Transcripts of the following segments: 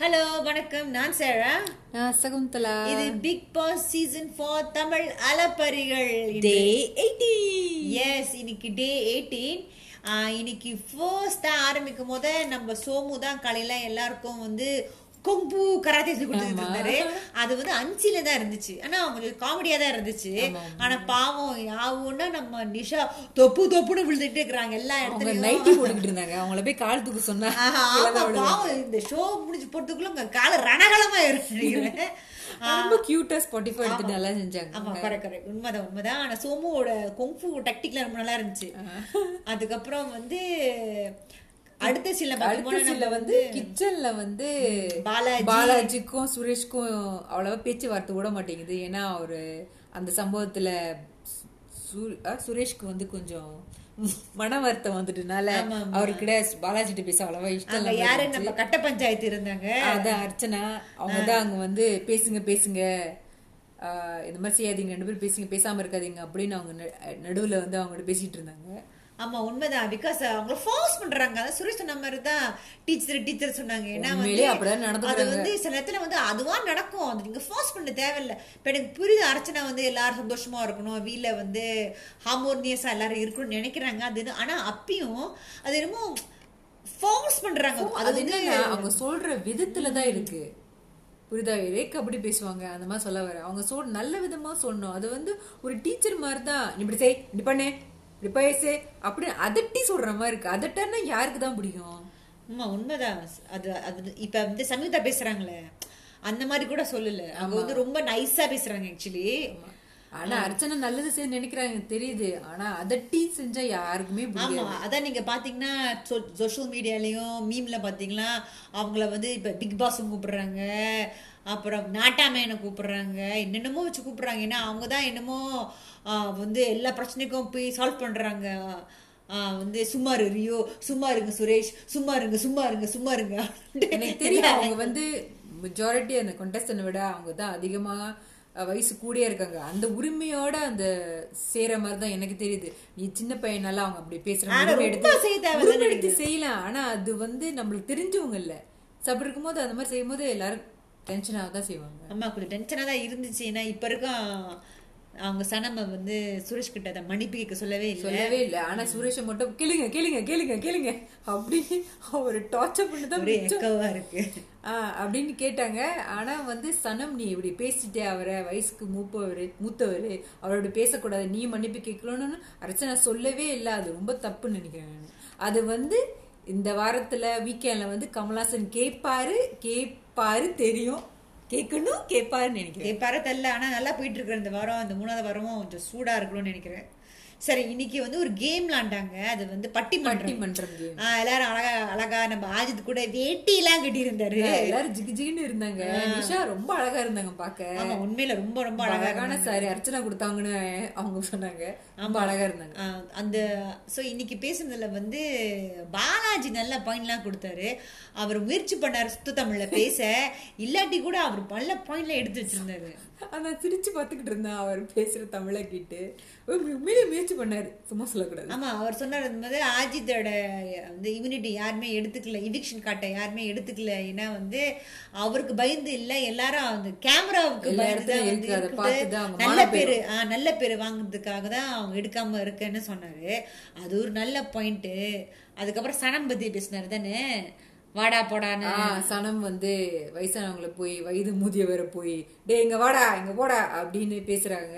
Hello வணக்கம். நான் சேரா நான் சகுந்தலா. இது Bigg Boss season four Tamil அலப்பரிகள் day eighty எஸ் இன்னைக்கு டே எயிட்டீன் இன்னைக்கு ஃபர்ஸ்ட் தான் ஆரம்பிக்கும் போது நம்ம சோமு தான் காலையில எல்லாருக்கும் வந்து கொம்பு கராத்தே சொல்லி கொடுத்துட்டு இருந்தாரு. அது வந்து அஞ்சில தான் இருந்துச்சு. ஆனா அவங்களுக்கு காமெடியா தான் இருந்துச்சு. ஆனா பாவம் யாவுன்னா நம்ம நிஷா தொப்பு தொப்புன்னு விழுந்துட்டு இருக்கிறாங்க எல்லா இடத்துலயும். நைட்டி போட்டுக்கிட்டு இருந்தாங்க. அவங்கள போய் கால் தூக்க சொன்னா ஆஹா, ஆமா, பாவம். இந்த ஷோ முடிஞ்சு போறதுக்குள்ள கால ரணகலமா இருக்கு ரொம்ப கியூட்டா ஸ்பாட்டிஃபை எடுத்து நல்லா செஞ்சாங்க. ஆமா கரெக்ட் கரெக்ட் உண்மைதான் உண்மைதான். ஆனா சோமுவோட கொங்ஃபு டெக்டிக்ல ரொம்ப நல்லா இருந்துச்சு. அதுக்கப்புறம் வந்து அடுத்த சில அடுத்த சில வந்து கிச்சன்ல வந்து பாலாஜி. பாலாஜிக்கும் சுரேஷ்க்கும் அவ்வளவா பேச்சுவார்த்தை விட மாட்டேங்குது. ஏன்னா அவரு அந்த சம்பவத்துல சுரேஷ்க்கு வந்து கொஞ்சம் மன வருத்தம் வந்துட்டனால அவர்கிட்ட பாலாஜிட்ட பேச அவ்வளவா இஷ்டம் யாரு நம்ம கட்ட பஞ்சாயத்து இருந்தாங்க? அதான் அர்ச்சனா. அவங்க தான் அங்க வந்து பேசுங்க பேசுங்க. இந்த மாதிரி செய்யாதீங்க ரெண்டு பேரும் பேசுங்க பேசாம இருக்காதீங்க அப்படின்னு அவங்க நடுவுல வந்து அவங்க பேசிட்டு இருந்தாங்க. ஆமா உண்மைதான். பிகாஸ் அவங்கள ஃபோர்ஸ் பண்றாங்க. அதான் சுரேஷ் சொன்ன மாதிரி தான் டீச்சர் டீச்சர் சொன்னாங்க. ஏன்னா வந்து அது. வந்து சில நேரத்துல வந்து அதுவா நடக்கும். அது நீங்க ஃபோர்ஸ் பண்ண தேவையில்ல. இப்ப எனக்கு புரியுது அர்ச்சனா வந்து எல்லாரும் சந்தோஷமா இருக்கணும். வீட்ல வந்து ஹார்மோனியஸா எல்லாரும் இருக்கணும்னு நினைக்கிறாங்க. அது என்ன- ஆனா அப்பயும் அது என்னமோ ஃபோர்ஸ் பண்றாங்க. அது என்னன்னா அவங்க சொல்ற விதத்துல தான் இருக்கு. புரியுதா? ரேக் அப்படி பேசுவாங்க. அந்த மாதிரி சொல்ல வர அவங்க சொல் நல்ல விதமா சொன்னோம். அது வந்து ஒரு டீச்சர் மாதிரி தான் இப்படி செய் இப்படி பண்ணு. இப்படி பேசு அப்படி அதட்டி சொல்ற மாதிரி இருக்கு. அதட்டன்னா யாருக்கு தான் பிடிக்கும்? ஆமா உண்மைதான். அது அது இப்ப வந்து சங்கீதா பேசுறாங்களே அந்த மாதிரி கூட சொல்லல. அவங்க வந்து ரொம்ப நைஸா பேசுறாங்க ஆக்சுவலி ஆனா அர்ச்சனா நல்லது செய்ய நினைக்கிறாங்க தெரியுது. ஆனா அதட்டி செஞ்சா யாருக்குமே ஆமா அதான் நீங்க பாத்தீங்கன்னா சோஷியல் மீடியாலயும் மீம்ல பாத்தீங்கன்னா அவங்கள வந்து இப்ப பிக் பாஸ் கூப்பிடுறாங்க. அப்புறம் நாட்டாமேனை கூப்பிடுறாங்க. என்னென்னமோ வச்சு கூப்பிடுறாங்க. ஏன்னா அவங்க தான் என்னமோ வந்து எல்லா பிரச்சனைக்கும் போய் சால்வ் பண்றாங்க. ஆ, வந்து சும்மா ரியோ சும்மா இருங்க சுரேஷ் சும்மா இருங்க சும்மா இருங்க சும்மா இருங்க. எனக்கு தெரியும் அவங்க வந்து மெஜாரிட்டி அந்த contestant விட அவங்க தான் அதிகமா அஹ், வயசு கூடயே இருக்காங்க. அந்த உரிமையோட அந்த சேர மாதிரி தான் எனக்கு தெரியுது. நீ சின்ன பையனால அவங்க அப்படி பேசுறாங்க எடுத்து செய்யலாம். ஆனா அது வந்து நம்மளுக்கு தெரிஞ்சவங்க இல்ல. அப்படி இருக்கும்போது அந்த மாதிரி செய்யும்போது எல்லாரும் டென்ஷன் ஆக தான் செய்வாங்க. அம்மா கொஞ்சம் டென்ஷனாக தான் இருந்துச்சு. ஏன்னா இப்ப இருக்க அவங்க சனம வந்து சுரேஷ் கிட்ட அதை மன்னிப்பு சொல்லவே இல்லை. சொல்லவே இல்ல. ஆனா சுரேஷை மட்டும் கேளுங்க கேளுங்க கேளுங்க கேளுங்க அப்படின்னு அவர் டார்ச்சர் பண்ணதான் எக்கவா இருக்கு. அப்படின்னு கேட்டாங்க. ஆனா வந்து சனம் நீ இப்படி பேசிட்டே அவரை வயசுக்கு மூப்பவர் மூத்தவர் அவரோட பேசக்கூடாது நீ மன்னிப்பு கேட்கணும்னு அர்ச்சனா சொல்லவே இல்லை. அது ரொம்ப தப்புன்னு நினைக்கிறேன் நானு. அது வந்து இந்த வாரத்துல வீக்கெண்ட்ல வந்து கமலாசன் கேட்பாரு கேட்பாரு தெரியும். கேட்கணும் கேட்பாருன்னு நினைக்கிறேன். கேட்பார தெரியல ஆனா நல்லா போயிட்டு இருக்கிற இந்த வாரம் இந்த மூணாவது வாரமும் கொஞ்சம் சூடா இருக்கணும்னு நினைக்கிறேன். சரி இன்னைக்கு வந்து ஒரு கேம் விளாண்டாங்க அது வந்து பட்டிமன்றம். எல்லாரும் அழகா அழகா நம்ம ஆஜித் கூட வேட்டி எல்லாம் கட்டி இருந்தாரு எல்லாரும் ஜிகு ஜிகுன்னு இருந்தாங்க. நிஷா ரொம்ப அழகா இருந்தாங்க பாக்க ஆமா உண்மையில ரொம்ப ரொம்ப அழகா அழகான சாரி அர்ச்சனா கொடுத்தாங்கன்னு அவங்க சொன்னாங்க. ரொம்ப அழகா இருந்தாங்க. அந்த ஸோ இன்னைக்கு பேசுனதுல வந்து பாலாஜி நல்ல பாயிண்ட்லாம் கொடுத்தாரு. அவர் முயற்சி பண்ணாரு சுத்த தமிழ்ல பேச. இல்லாட்டி கூட அவர் நல்ல பாயிண்ட்லாம் எடுத்து வச்சிருந்தாரு. நான் சிரிச்சு பாத்துக்கிட்டு இருந்தேன் அவர் பேசுற தமிழை கேட்டு. உண்மையிலே முயற்சி பண்ணாரு. சும்மா சொல்லக்கூடாது. ஆமா அவர் சொன்னார் மாதிரி ஆஜித்தோட வந்து இம்யூனிட்டி யாருமே எடுத்துக்கல இவிக்ஷன் காட்ட யாருமே எடுத்துக்கல. ஏன்னா வந்து அவருக்கு பயந்து இல்ல எல்லாரும் அந்த கேமராவுக்கு பயந்து தான் வந்து நல்ல பேரு ஆ, நல்ல பேரு வாங்குறதுக்காக தான் அவங்க எடுக்காம இருக்கேன்னு சொன்னாரு. அது ஒரு நல்ல பாயிண்ட் அதுக்கப்புறம் சனம் பத்தி பேசினாரு தானே? வாடா போடான்னு. சனம் வந்து வயசானவங்கள போய் வயது முதியவரை போய் டே இங்க வாடா இங்க போடா அப்படின்னு பேசுறாங்க.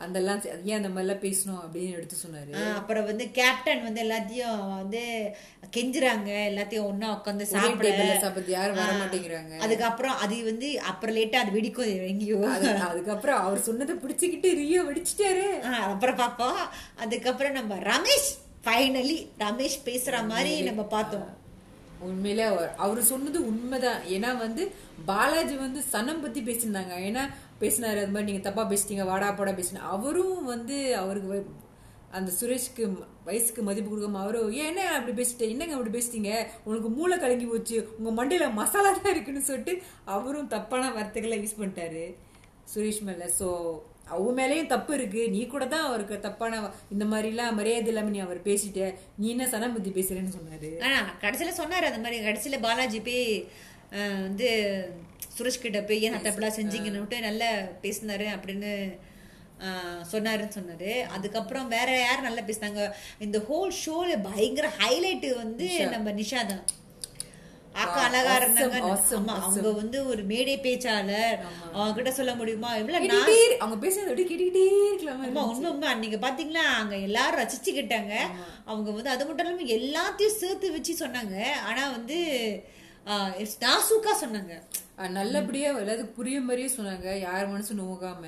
அதெல்லாம் ஏன் அந்த மாதிரிலாம் பேசணும் அப்படின்னு எடுத்து சொன்னாரு. அப்புறம் வந்து கேப்டன் வந்து எல்லாத்தையும் வந்து கெஞ்சுறாங்க எல்லாத்தையும் ஒண்ணா உட்காந்து சாப்பிட. சாப்பிட்டு யாரும் வர மாட்டேங்கிறாங்க அதுக்கப்புறம் அது வந்து அப்புறம் லேட்டா அது வெடிக்கும் எங்கேயோ. அது- அதுக்கப்புறம் அவர் சொன்னதை பிடிச்சுக்கிட்டு ரியோ வெடிச்சிட்டாரு. அப்புறம் பார்ப்போம் அதுக்கப்புறம் நம்ம ரமேஷ் ஃபைனலி ரமேஷ் பேசுற மாதிரி நம்ம பார்த்தோம். உண்மையிலே அவர் அவர் சொன்னது உண்மைதான். ஏன்னா வந்து பாலாஜி வந்து சனம் பத்தி பேசியிருந்தாங்க. ஏன்னா பேசினாரு. அது மாதிரி நீங்கள் தப்பாக பேசிட்டீங்க வாடா போடா பேசினா அவரும் வந்து அவருக்கு அந்த சுரேஷ்க்கு வயசுக்கு மதிப்பு கொடுக்காம அவரும் ஏன் என்ன அப்படி பேசிட்டேன் என்னங்க அப்படி பேசிட்டீங்க? உனக்கு மூளை கலங்கி போச்சு. உங்கள் மண்டையில் மசாலா தான் இருக்குன்னு சொல்லிட்டு அவரும் தப்பான வார்த்தைகளை யூஸ் பண்ணிட்டாரு சுரேஷ் மேலே. ஸோ அவங்க மேலேயும் தப்பு இருக்கு. நீ கூட தான் அவருக்கு தப்பான இந்த மாதிரிலாம் மரியாதை இல்லாம நீ அவர் பேசிட்ட. நீ என்ன சனம் பத்தி பேசுறேன்னு சொன்னாரு. ஆனா கடைசியில சொன்னாரு அந்த மாதிரி. கடைசியில பாலாஜி போய் வந்து சுரேஷ் கிட்ட போய் ஏன் தப்பெல்லாம் செஞ்சீங்கன்னு நல்லா பேசினாரு அப்படின்னு சொன்னாருன்னு சொன்னாரு. அதுக்கப்புறம் வேற யார் நல்லா பேசினாங்க? இந்த ஹோல் ஷோல பயங்கர ஹைலைட் வந்து நம்ம நிஷா தான். அக்கா அழகா இருந்தாங்க. அவங்க வந்து ஒரு மேடை பேச்சாளர். அவங்க கிட்ட சொல்ல முடியுமா? இவ்வளவு அவங்க பேசுறது அப்படியே கேட்டுக்கிட்டே இருக்கலாமா. ஆமா உண்மை உண்மை. நீங்க பாத்தீங்களா? அங்க எல்லாரும் ரசிச்சுக்கிட்டாங்க. அவங்க வந்து அது மட்டும் இல்லாம எல்லாத்தையும் சேர்த்து வச்சு சொன்னாங்க. ஆனா வந்து நாசூக்கா சொன்னாங்க. நல்லபடியா எல்லாத்துக்கும் புரிய மாதிரியே சொன்னாங்க. யார் மனசும் நோகாம.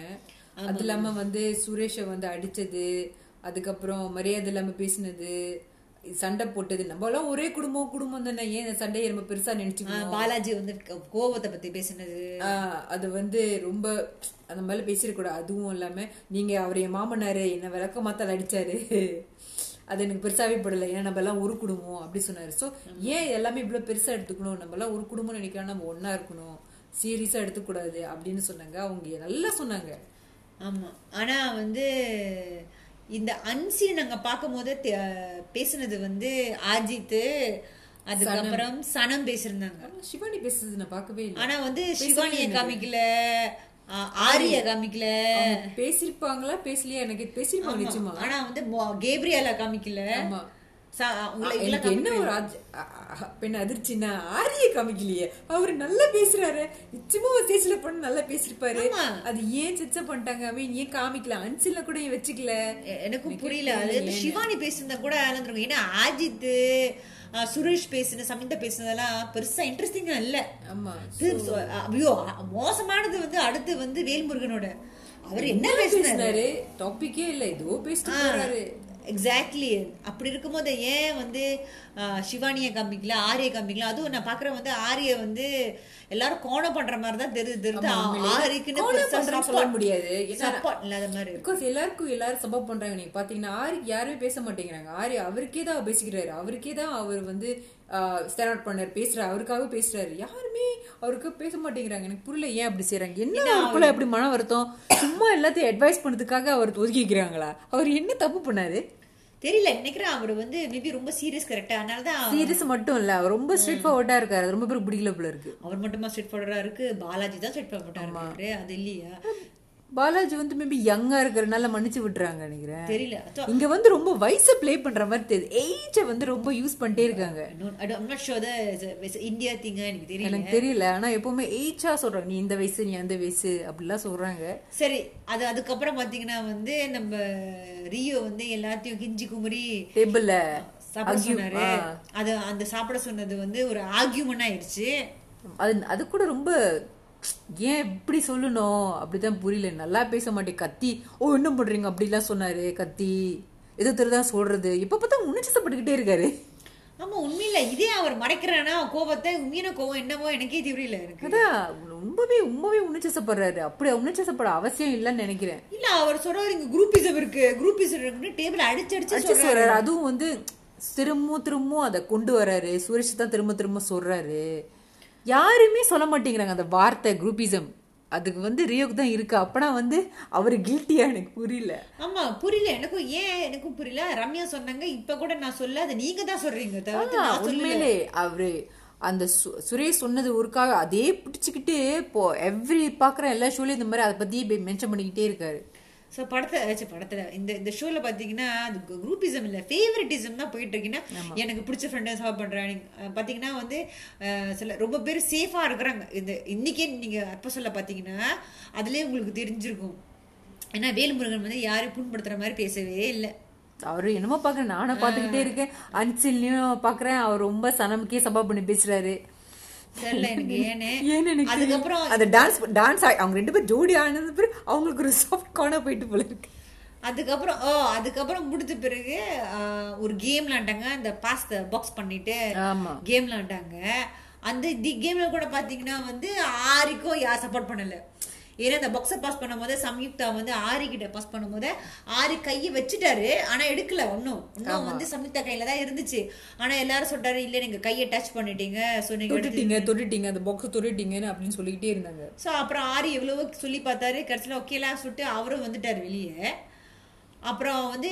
அது இல்லாம வந்து சுரேஷை வந்து அடிச்சது அதுக்கப்புறம் மரியாதை இல்லாம பேசினது சண்டை போட்டது. நம்ம எல்லாம் ஒரே குடும்பம் குடும்பம் தானே. ஏன் சண்டையை நம்ம பெருசா நினைச்சுக்கணும்? பாலாஜி வந்து க- கோவத்தை பத்தி பேசினது. அது வந்து ரொம்ப அந்த மாதிரி பேசிடக்கூடாது. அதுவும் இல்லாம நீங்க அவர் என் மாமனாரு என்ன விளக்க மாத்தால் அடிச்சாரு. அது எனக்கு பெருசாவே படல ஏன்னா நம்ம எல்லாம் ஒரு குடும்பம் அப்படி சொன்னாரு. சோ ஏன் எல்லாமே இவ்வளவு பெருசா எடுத்துக்கணும்? நம்ம எல்லாம் ஒரு குடும்பம் நினைக்கலாம் நம்ம ஒண்ணா இருக்கணும். சீரியஸா எடுத்துக்கூடாது அப்படின்னு சொன்னாங்க. அவங்க நல்லா சொன்னாங்க. ஆமா. ஆனா வந்து இந்த அன்சீன் நாங்க பார்க்கும் போது பேசுனது வந்து அஜித் அதுக்கப்புறம் சனம். பேசியிருந்தாங்க. ஆனா சிவானி பேசுறது நான் பார்க்கவே இல்லை. ஆனா வந்து சிவானிய காமிக்கல. ஆரிய காமிக்கல. பேசிருப்பாங்களா? பேசலையா? எனக்கு பேசிருப்பாங்க நிச்சயமா ஆனா வந்து கேப்ரியலா காமிக்கல. என்ன ஒரு பெண் அதிர்ச்சின்னா ஆரிய காமிக்கலையே. அவரு நல்லா பேசுறாரு. நிச்சயமா ஒரு ஸ்டேஜ்ல பண்ண நல்லா பேசிருப்பாரு. அது ஏன் சிச்ச பண்ணிட்டாங்க? மீன் ஏன் காமிக்கல? அன்சில கூட வச்சுக்கல. எனக்கும் புரியல. அது சிவானி பேசுனத கூட ஆனந்திருக்கும் ஏன்னா அஜித் சுரேஷ் பேசுன சமிதா பேசுனதெல்லாம் பெருசா இன்ட்ரெஸ்டிங்கா இல்ல. ஐயோ மோசமானது வந்து அடுத்து வந்து வேல்முருகனோட. அவர் என்ன பேசினாரு? டாபிக்கே இல்ல ஏதோ பேசிட்டு எக்ஸாக்ட்லி அப்படி இருக்கும்போது ஏன் வந்து சிவானியை காமிக்கல ஆரிய காமிக்கல அதுவும் நான் பாக்குறேன் வந்து ஆரிய வந்து எல்லாரும் கோணம் பண்ற மாதிரி தான் தெரியுது தெரியுது ஆரிக்குன்னு சொல்ல முடியாது. support இல்லாத மாதிரி பிகாஸ் எல்லாருக்கும் எல்லாரும் சப்போர்ட் பண்றாங்க. நீங்க பாத்தீங்கன்னா ஆரிக்கு யாருமே பேச மாட்டேங்கிறாங்க. ஆரி அவருக்கே தான் பேசிக்கிறாரு. அவருக்கே தான் அவர் வந்து ஸ்டாண்ட் அவுட் பண்ணாரு பேசுறாரு அவருக்காக பேசுறாரு. யாருமே அவருக்கு பேச மாட்டேங்கிறாங்க. எனக்கு புரியல ஏன் அப்படி செய்றாங்க? என்ன அவருக்குள்ள அப்படி மன வருத்தம்? சும்மா எல்லாத்தையும் அட்வைஸ் பண்ணதுக்காக அவர் ஒதுக்கிக்கிறாங்களா? அவர் என்ன தப்பு பண்ணாரு? தெரியல. நினைக்கிறேன் அவர் வந்து மேபி ரொம்ப சீரியஸ் கரெக்டா அதனால தான் சீரியஸ் மட்டும் இல்ல அவர் ரொம்ப ஸ்ட்ரெயிட் ஃபார்வர்டா இருக்காரு. ரொம்ப பேருக்கு பிடிக்கல போல இருக்கு. அவர் மட்டுமா ஸ்ட்ரெட் ஃபார்வர்டா இருக்கு? பாலாஜி தான் ஸ்ட்ரெட் ஃபார்வர்டா இருக்காரு. அது இல்லையா? பாலாஜி வந்து மேபி யங்கா இருக்கிறனால மன்னிச்சு விட்டுறாங்க நினைக்கிறேன். தெரியல. இங்க வந்து ரொம்ப வயசை ப்ளே பண்ற மாதிரி தெரியுது. ஏஜை வந்து ரொம்ப யூஸ் பண்ணிட்டே இருக்காங்க. இந்தியா திங்க எனக்கு தெரியல. எனக்கு தெரியல. ஆனா எப்பவுமே ஏஜா சொல்றாங்க. நீ இந்த வயசு நீ அந்த வயசு அப்படிலாம் சொல்றாங்க. சரி அது அதுக்கப்புறம் பாத்தீங்கன்னா வந்து நம்ம ரியோ வந்து எல்லாத்தையும் கிஞ்சி குமரி டேபிள்ல சாப்பிட சொன்னாரு. அது அந்த சாப்பிட சொன்னது வந்து ஒரு ஆர்கியூமெண்ட் ஆயிடுச்சு. அது அது கூட ரொம்ப ஏன் இப்படி சொல்லணும்? அப்படிதான் புரியல. நல்லா பேச மாட்டேன். கத்தி ஓ என்ன பண்றீங்க? அப்படிலாம் சொன்னாரு. கத்தி எது தான் சொல்றது. இப்ப பார்த்தா உணர்ச்சிசப்பட்டுக்கிட்டே இருக்காரு. ஆமா உண்மையில இதே அவர் மறைக்கிறானா? கோபத்தை உண்மையான கோபம் என்னவோ எனக்கே தெரியல எனக்கு. அதான் ரொம்பவே ரொம்பவே உணர்ச்சிசப்படுறாரு. அப்படி உணர்ச்சிசப்பட அவசியம் இல்லைன்னு நினைக்கிறேன். இல்ல அவர் சொல்றாரு இங்க குரூப்பிசம் இருக்கு. குரூப்பிசம் இருக்குன்னு டேபிள் அடிச்சு அடிச்சு சொல்றாரு. அதுவும் வந்து திரும்ப திரும்ப அதை கொண்டு வராரு. சுரேஷ் தான் திரும்ப திரும்ப சொல்றாரு. யாருமே சொல்ல மாட்டேங்கிறாங்க அந்த வார்த்தை குரூப்பிசம் அதுக்கு வந்து ரியோக்கு தான் இருக்கு. அப்பனா வந்து அவரு கில்ட்டியா எனக்கு புரியல. ஆமா புரியல. எனக்கும் ஏன் எனக்கும் புரியல? ரம்யா சொன்னாங்க இப்ப கூட நான் சொல்ல அதை நீங்க தான் சொல்றீங்க. உண்மையிலே அவரு அந்த சுரேஷ் சொன்னது ஒருக்காக அதே பிடிச்சுக்கிட்டு இப்போ எவ்ரி பாக்குற எல்லா ஷோலயும் இந்த மாதிரி அதை பத்தி மென்ஷன் பண்ணிக்கிட்டே இருக்காரு. ஸோ படத்தை படத்துல இந்த இந்த ஷோல பாத்தீங்கன்னா அது குரூப்பிசம் இல்ல ஃபேவரட்டிசம் தான் போயிட்டு இருக்குன்னா எனக்கு பிடிச்ச ஃப்ரெண்டை நீங்க, அஹ், பாத்தீங்கன்னா வந்து சில ரொம்ப பேர் சேஃபா இருக்கிறாங்க. இந்த இன்னைக்கே நீங்க அப்ப சொல்ல பாத்தீங்கன்னா அதுலயே உங்களுக்கு தெரிஞ்சிருக்கும். ஏன்னா வேலுமுருகன் வந்து யாரையும் புண்படுத்துற மாதிரி பேசவே இல்லை. அவரு என்னமோ பாக்குறேன் நானும் பாத்துக்கிட்டே இருக்கேன். அன்சில்லையும் பாக்குறேன். அவர் ரொம்ப சனமுக்கே சபா பண்ணி பேசுறாரு. தெரியல எனக்கு எனக்கு அதுக்கப்புறம் அந்த டான்ஸ் டான்ஸ் அவங்க ரெண்டு பேரும் ஜோடி ஆனது பிறகு அவங்களுக்கு ஒரு சாஃப்ட் கார்னா போயிட்டு போல இருக்கு. அதுக்கப்புறம் ஓ அதுக்கப்புறம் முடிஞ்ச பிறகு ஒரு கேம் விளாண்டாங்க. அந்த பாஸ் பாக்ஸ் பண்ணிட்டு கேம் விளாண்டாங்க. அந்த தி கேம்ல கூட பாத்தீங்கன்னா வந்து ஆரிக்கும் யார் சப்போர்ட் பண்ணல. ஏன்னா அந்த பாக்ஸை பாஸ் பண்ணும்போது சம்யுக்தா வந்து ஆரி கிட்ட பாஸ் பண்ணும்போது ஆரி கையை வச்சுட்டாரு. ஆனா எடுக்கல ஒன்னும் இன்னும் வந்து சம்யுக்தா கையில தான் இருந்துச்சு. ஆனா எல்லாரும் சொல்றாரு இல்ல நீங்க கையை டச் பண்ணிட்டீங்க. சோ நீங்க தொட்டுட்டீங்க தொட்டுட்டீங்க. அந்த பாக்ஸ் தொட்டுட்டீங்கன்னு அப்படின்னு சொல்லிக்கிட்டே இருந்தாங்க. ஸோ அப்புறம் ஆரி எவ்வளவோ சொல்லி பார்த்தாரு. கடைசியில் ஓகேலாம் சொல்லிட்டு அவரும் வந்துட்டார் வெளியே. அப்புறம் வந்து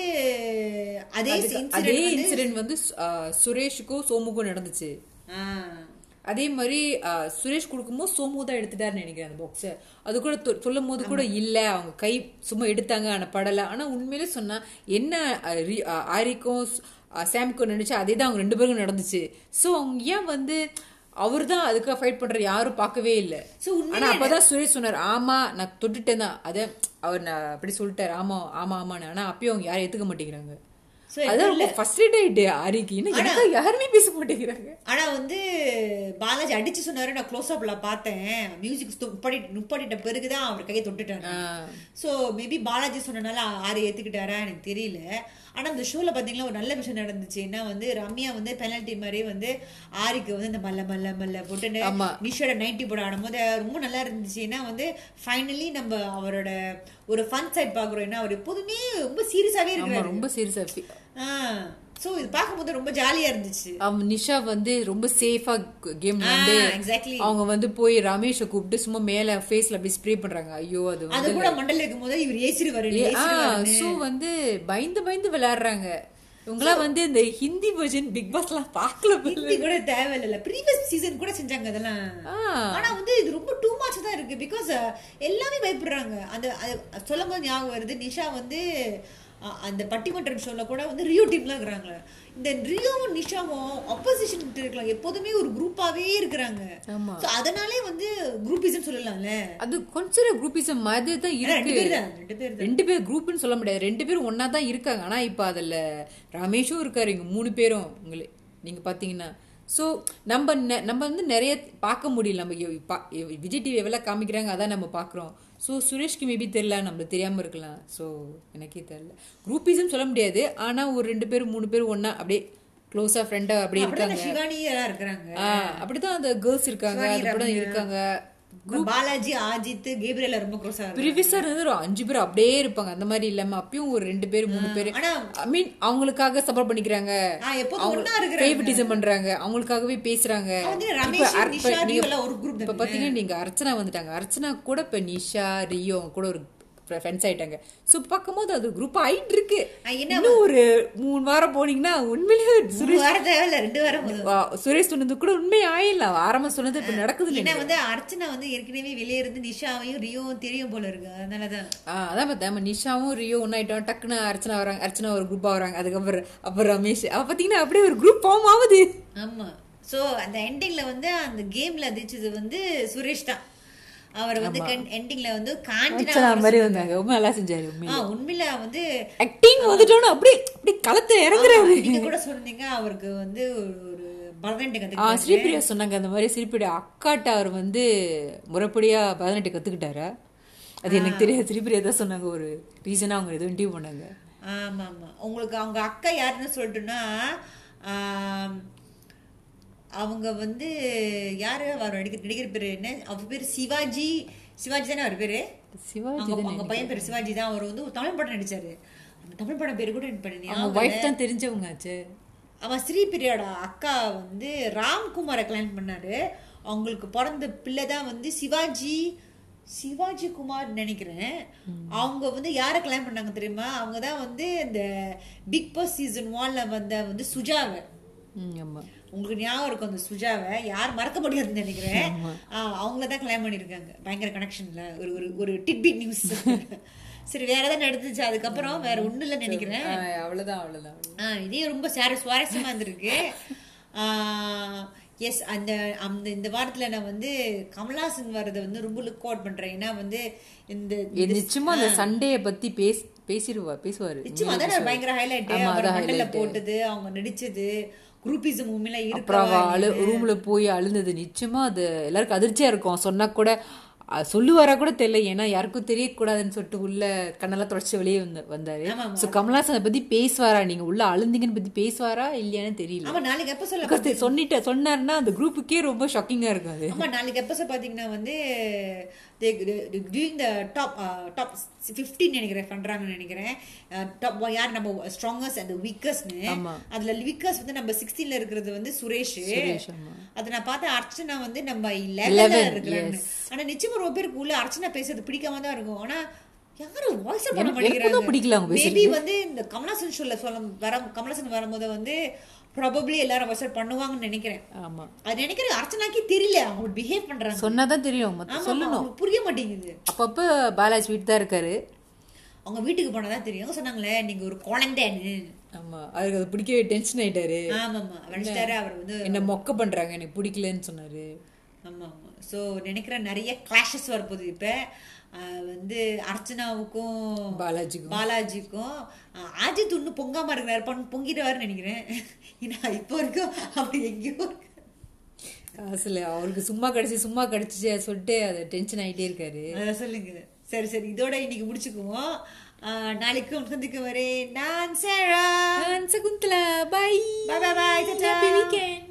அதே அதே இன்சிடென்ட் வந்து சுரேஷுக்கும் சோமுக்கும் நடந்துச்சு. அதே மாதிரி சுரேஷ் கொடுக்கும்போது சோமு தான் எடுத்துட்டாருன்னு நினைக்கிறேன் அந்த பாக்ஸை அது கூட சொல்லும் போது கூட இல்ல அவங்க கை சும்மா எடுத்தாங்க ஆனா படல. ஆனா உண்மையிலே சொன்னா என்ன ஆரிக்கும் ஸ்- சாம்க்கும் நினைச்சு அதே தான் அவங்க ரெண்டு பேருக்கும் நடந்துச்சு. சோ அவங்க ஏன் வந்து அவர் தான் அதுக்காக ஃபைட் பண்ற யாரும் பார்க்கவே இல்ல. So, உண்மையிலே ஆனா அப்பதான் சுரேஷ் சொன்னார் ஆமா நான் தொட்டுட்டேன் தான். அத அவர் நான் அப்படி சொல்லிட்டாரு ஆமா ஆமா ஆமான்னு. ஆனா அப்பயும் அவங்க யாரும் ஏத்துக்க மாட்டேங்கிறாங்க. அதான் ரொம்ப ஃபர்ஸ்ட் ஆயிட்டு ஆரிக்கு. இன்னும் எனக்கு யாருமே பேச மாட்டேங்கிறாங்க ஆனா வந்து பாலாஜி அடிச்சு சொன்னாரு நான் க்ளோஸ் அப்ல பார்த்தேன். மியூசிக் நுப்பாடி நுப்பாடிட்ட பிறகுதான் அவர் கையை தொட்டுட்டாரு. சோ மேபி பாலாஜி சொன்னனால ஆறு ஏத்துக்கிட்டாரா எனக்கு தெரியல. ஆனா இந்த ஷோல பாத்தீங்கன்னா ஒரு நல்ல விஷயம் நடந்துச்சு. என்ன வந்து ரம்யா வந்து பெனல்டி மாதிரி வந்து ஆரிக்கு வந்து இந்த மல்ல மல்ல மல்ல போட்டு. நிஷோட நைட்டி போட ஆடும்போது ரொம்ப நல்லா இருந்துச்சு. ஏன்னா வந்து ஃபைனலி நம்ம அவரோட ஒரு ஃபன் சைட் பாக்குறோம். ஏன்னா அவர் எப்போதுமே ரொம்ப சீரியஸாவே ஆமா இருக்கிறாரு. ரொம்ப சீரியஸா சோ இது பார்க்கும்போது ரொம்ப ஜாலியா இருந்துச்சு. நிஷா வந்து ரொம்ப சேஃபா கேம் வந்து exactly. அவங்க வந்து போய் ரமேஷை கூப்பிட்டு சும்மா மேல ஃபேஸ்ல அப்படி ஸ்ப்ரே பண்றாங்க. ஐயோ அது அது கூட மண்டல இருக்கும் போது இவர் ஏசிடுவாரு சோ வந்து பயந்து பயந்து விளையாடுறாங்க இவங்களாம் வந்து இந்த ஹிந்தி வெர்ஷன் பிக் பாஸ்லாம் பார்க்கல. ஹிந்தி கூட தேவையில்ல. ப்ரீவியஸ் சீசன் கூட செஞ்சாங்க அதெல்லாம். ஆனா வந்து இது ரொம்ப டூ மச் தான் இருக்கு பிகாஸ் எல்லாமே பயப்படுறாங்க. அந்த சொல்லும் போது ஞாபகம் வருது நிஷா வந்து அந்த பட்டிமன்றம் ஷோல கூட வந்து ரியோ டீம்ல இருக்கிறாங்க. இந்த ரியோவும் நிஷாவும் ஆப்போசிஷன் இருக்கலாம். எப்போதுமே ஒரு குரூப்பாவே இருக்கிறாங்க. So, அதனாலே வந்து குரூப்பிசம் சொல்லலாம்ல. அது கொஞ்சம் குரூப்பிசம் மாதிரி தான் இருக்கு. பேர் தான் ரெண்டு பேர் ரெண்டு பேர் குரூப்னு சொல்ல முடியாது. ரெண்டு பேரும் ஒண்ணா தான் இருக்காங்க. ஆனா இப்ப அதுல ரமேஷும் இருக்காரு இங்க மூணு பேரும். உங்களே நீங்க பாத்தீங்கன்னா. சோ நம்ம நெ- நம்ம வந்து நிறைய பார்க்க முடியல. நம்ம விஜய் டிவி எவ்வளவு காமிக்கிறாங்க அதான் நம்ம பாக்குறோம் சோ சுரேஷ்க்கு மேபி தெரியல நம்மளுக்கு தெரியாம இருக்கலாம். சோ எனக்கே தெரியல. குரூப்பிசம் சொல்ல முடியாது. ஆனா ஒரு ரெண்டு பேரும் மூணு பேரும் ஒண்ணா அப்படியே க்ளோஸா ஃப்ரெண்டா அப்படியே இருக்காங்க. அப்படிதான் அந்த கேர்ள்ஸ் இருக்காங்க. சிவானி, அது கூட ரம்யா. இருக்காங்க. பாலாஜி ஆஜித் கேப்ரியல ரொம்ப க்ளோஸா ப்ரீவியஸா இருந்து ஒரு அஞ்சு பேர் அப்படியே இருப்பாங்க. அந்த மாதிரி இல்லாம அப்பயும் ஒரு ரெண்டு பேர் மூணு பேர். ஐ மீன் அவங்களுக்காக சப்போர்ட் பண்ணிக்கிறாங்க. ஃபேவரட்டிசம் பண்றாங்க. அவங்களுக்காகவே பேசுறாங்க. இப்ப? பாத்தீங்கன்னா நீங்க அர்ச்சனா வந்துட்டாங்க. அர்ச்சனா கூட இப்ப நிஷா ரியோ கூட ஒரு ஃப்ரெண்ட்ஸ் ஆயிட்டாங்க. சோ பார்க்கும்போது அது குரூப் ஆயிட்டு இருக்கு இன்னும் ஒரு மூணு வாரம் போனீங்கன்னா உண்மையிலேயே ஒரு வாரம் தேவையில்ல ரெண்டு வாரம் போதும். ஆ, சுரேஷ் சொன்னது கூட உண்மை ஆயிடலாம் ஆரம்பம் சொன்னது இப்ப நடக்குது ஏன்னா வந்து அர்ச்சனா வந்து ஏற்கனவே வெளியே இருந்து நிஷாவையும் ரியோவும் தெரியும் போல இருக்கு. அதனாலதான் ஆ, அதான் பார்த்தேன். நம்ம நிஷாவும் ரியோ ஒன்னாயிட்டோம் டக்குன்னு அர்ச்சனா வராங்க. அர்ச்சனா ஒரு குரூப்பா வராங்க. அதுக்கப்புறம் அப்புறம் ரமேஷ். அவ பாத்தீங்கன்னா அப்படியே ஒரு குரூப் ஃபார்ம் ஆகுது. ஆமா. சோ அந்த எண்டிங்ல வந்து அந்த கேம்ல அதிச்சது வந்து சுரேஷ் தான். அவர் வந்து எண்டிங்ல வந்து காஞ்சனா மாதிரி வந்தாங்க. ரொம்ப நல்லா செஞ்சாரு உண்மையிலே. வந்து ஆக்டிங் வந்துட்டோன்னு அப்படியே அப்படியே களத்தை இறங்குறாரு. நீங்க கூட சொன்னீங்க அவருக்கு வந்து ஒரு பரதநாட்டியம் கத்துக்கிட்டாரு. ஸ்ரீபிரியா சொன்னாங்க. அந்த மாதிரி ஸ்ரீபிரியா அக்காட்ட அவர் வந்து முறைப்படியா பரதநாட்டியம் கத்துக்கிட்டாரா? அது எனக்கு தெரியாது. ஸ்ரீபிரியா தான் சொன்னாங்க. ஒரு ரீசனா அவங்க எதுவும் இன்டிவ் பண்ணாங்க. ஆமா ஆமா உங்களுக்கு அவங்க அக்கா யாருன்னு சொல்லிட்டுன்னா அவங்க வந்து யாரு? அவர் நடிக்கிற நடிகர் பேரு என்ன? அவர் பேரு சிவாஜி. சிவாஜி தானே அவர் பேரு? சிவாஜி அவங்க பையன் பேரு சிவாஜி தான். அவர் வந்து ஒரு தமிழ் படம் நடிச்சாரு. அந்த தமிழ் படம் பேரு கூட எனக்கு தான் தெரிஞ்சவங்க ஆச்சு. அவன் ஸ்ரீபிரியோட அக்கா வந்து ராம்குமாரை கல்யாணம் பண்ணாரு. அவங்களுக்கு பிறந்த பிள்ளை தான் வந்து சிவாஜி. சிவாஜி குமார் நினைக்கிறேன். அவங்க வந்து யாரை கல்யாணம் பண்ணாங்க தெரியுமா? அவங்க தான் வந்து இந்த பிக் பாஸ் சீசன் ஒன்ல வந்த வந்து சுஜாவை. உங்களுக்கு ஞாபகம் இருக்கும் அந்த சுஜாவை. யார் மறக்க முடியாதுன்னு நினைக்கிறேன். அவங்கள தான் கல்யாணம் பண்ணியிருக்காங்க. பயங்கர கனெக்ஷன்ல ஒரு ஒரு ஒரு டிட்பிட் நியூஸ் சரி வேற ஏதாவது நடந்துச்சு? அதுக்கப்புறம் வேற ஒண்ணும் இல்லைன்னு நினைக்கிறேன். அவ்வளவுதான் ஆ, இதே ரொம்ப சேர சுவாரஸ்யமா இருந்திருக்கு. எஸ் அந்த அந்த இந்த வாரத்துல நான் வந்து கமலாசன் வர்றதை வந்து ரொம்ப லுக் அவுட் பண்றேன். ஏன்னா வந்து இந்த நிச்சயமா அந்த சண்டேய பத்தி பேஸ் பேசிடுவா பேசுவாரு. நிச்சயமா அதான் ஒரு பயங்கர ஹைலைட். போட்டது அவங்க நடிச்சது. குரூப்பிசம் உண்மையில அப்புறம் இருக்கவா அழு ரூம்ல போய் அழுந்தது. நிச்சயமா அது எல்லாருக்கும் அதிர்ச்சியா இருக்கும். சொன்னா கூட சொல்லுவாரா கூட தெரியல. ஏன்னா யாருக்கும் தெரியக்கூடாதுன்னு சொல்லிட்டு உள்ள கண்ணெல்லாம் தொடச்சி வெளியே வந்து வந்தாரு. கமலாசன் அதை பத்தி பேசுவாரா? நீங்க உள்ள அழுந்தீங்கன்னு பத்தி பேசுவாரா இல்லையான்னு தெரியல. ஆமா நாளைக்கு எப்ப சொல்ல சொன்னிட்ட சொன்னாருன்னா அந்த குரூப்புக்கே ரொம்ப ஷாக்கிங்கா இருக்கும் அது. ஆமா நாளைக்கு எபிசோட் பாத்தீங்கன்னா வந்து doing the top top fifteen நினைக்கிறேன் பண்றாங்கன்னு நினைக்கிறேன். டாப் யார் நம்ம ஸ்ட்ராங்கஸ்ட் அண்ட் வீக்கஸ்ட்னு. அதுல வீக்கஸ்ட் வந்து நம்ம சிக்ஸ்டீன்ல இருக்கிறது வந்து சுரேஷ். அதை நான் பார்த்தேன் அர்ச்சனா வந்து நம்ம 11, லெவல்ல இருக்கிறாங்க yes. ஆனா நிச்சயமா ரொம்ப பேருக்கு உள்ள அர்ச்சனா பேசுறது பிடிக்காம தான் இருக்கும். ஆனா யாரும் வாய்ஸ் பண்ண தான் பிடிக்கல மேபி. வந்து இந்த கமலாசன் ஷோல சொல்ல வர கமலாசன் வரும்போது வந்து ப்ராபப்ளி எல்லாரும் வசட் பண்ணுவாங்கன்னு நினைக்கிறேன். ஆமா. அது நினைக்கிறேன் அர்ச்சனாக்கே தெரியல. அவங்க பிஹேவ் பண்றாங்க. சொன்னாதான் தெரியும். ஆமா, சொல்லணும். புரிய மாட்டேங்குது. அப்பப்ப பாலாஜி வீட்டு தான் இருக்காரு. அவங்க வீட்டுக்கு போனதான் தெரியும். சொன்னாங்களே நீங்க ஒரு குழந்தைன்னு. ஆமா. அவருக்கு அது பிடிக்கவே டென்ஷன் ஆயிட்டாரு. ஆமாமா நினைச்சிட்டாரு அவர் வந்து என்ன மொக்க பண்றாங்க? எனக்கு பிடிக்கலன்னு சொன்னாரு. ஆமா ஆமா. ஸோ நினைக்கிறேன் நிறைய கிளாஷஸ் வரப்போகுது இப்போ. வந்து அர்ச்சனாவுக்கும் பாலாஜிக்கும். பாலாஜிக்கும். அஜித் இன்னும் பொங்காம இருக்கிறாரு. பொங் பொங்கிடுவாருன்னு நினைக்கிறேன். ஏன்னா இப்போ வரைக்கும் அவர் எங்கேயோ. காசுல அவருக்கு சும்மா கிடைச்சு சும்மா கிடைச்சிச்சு சொல்லிட்டு அது டென்ஷன் ஆயிட்டே இருக்காரு. அத சொல்லுங்க. சரி சரி. இதோட இன்னைக்கு முடிச்சுக்குவோம். நாளைக்கு உங்களை சந்திக்க வரேன் நான் Sera. Shakuntala. Bye bye, bye. Ta-ta. Happy weekend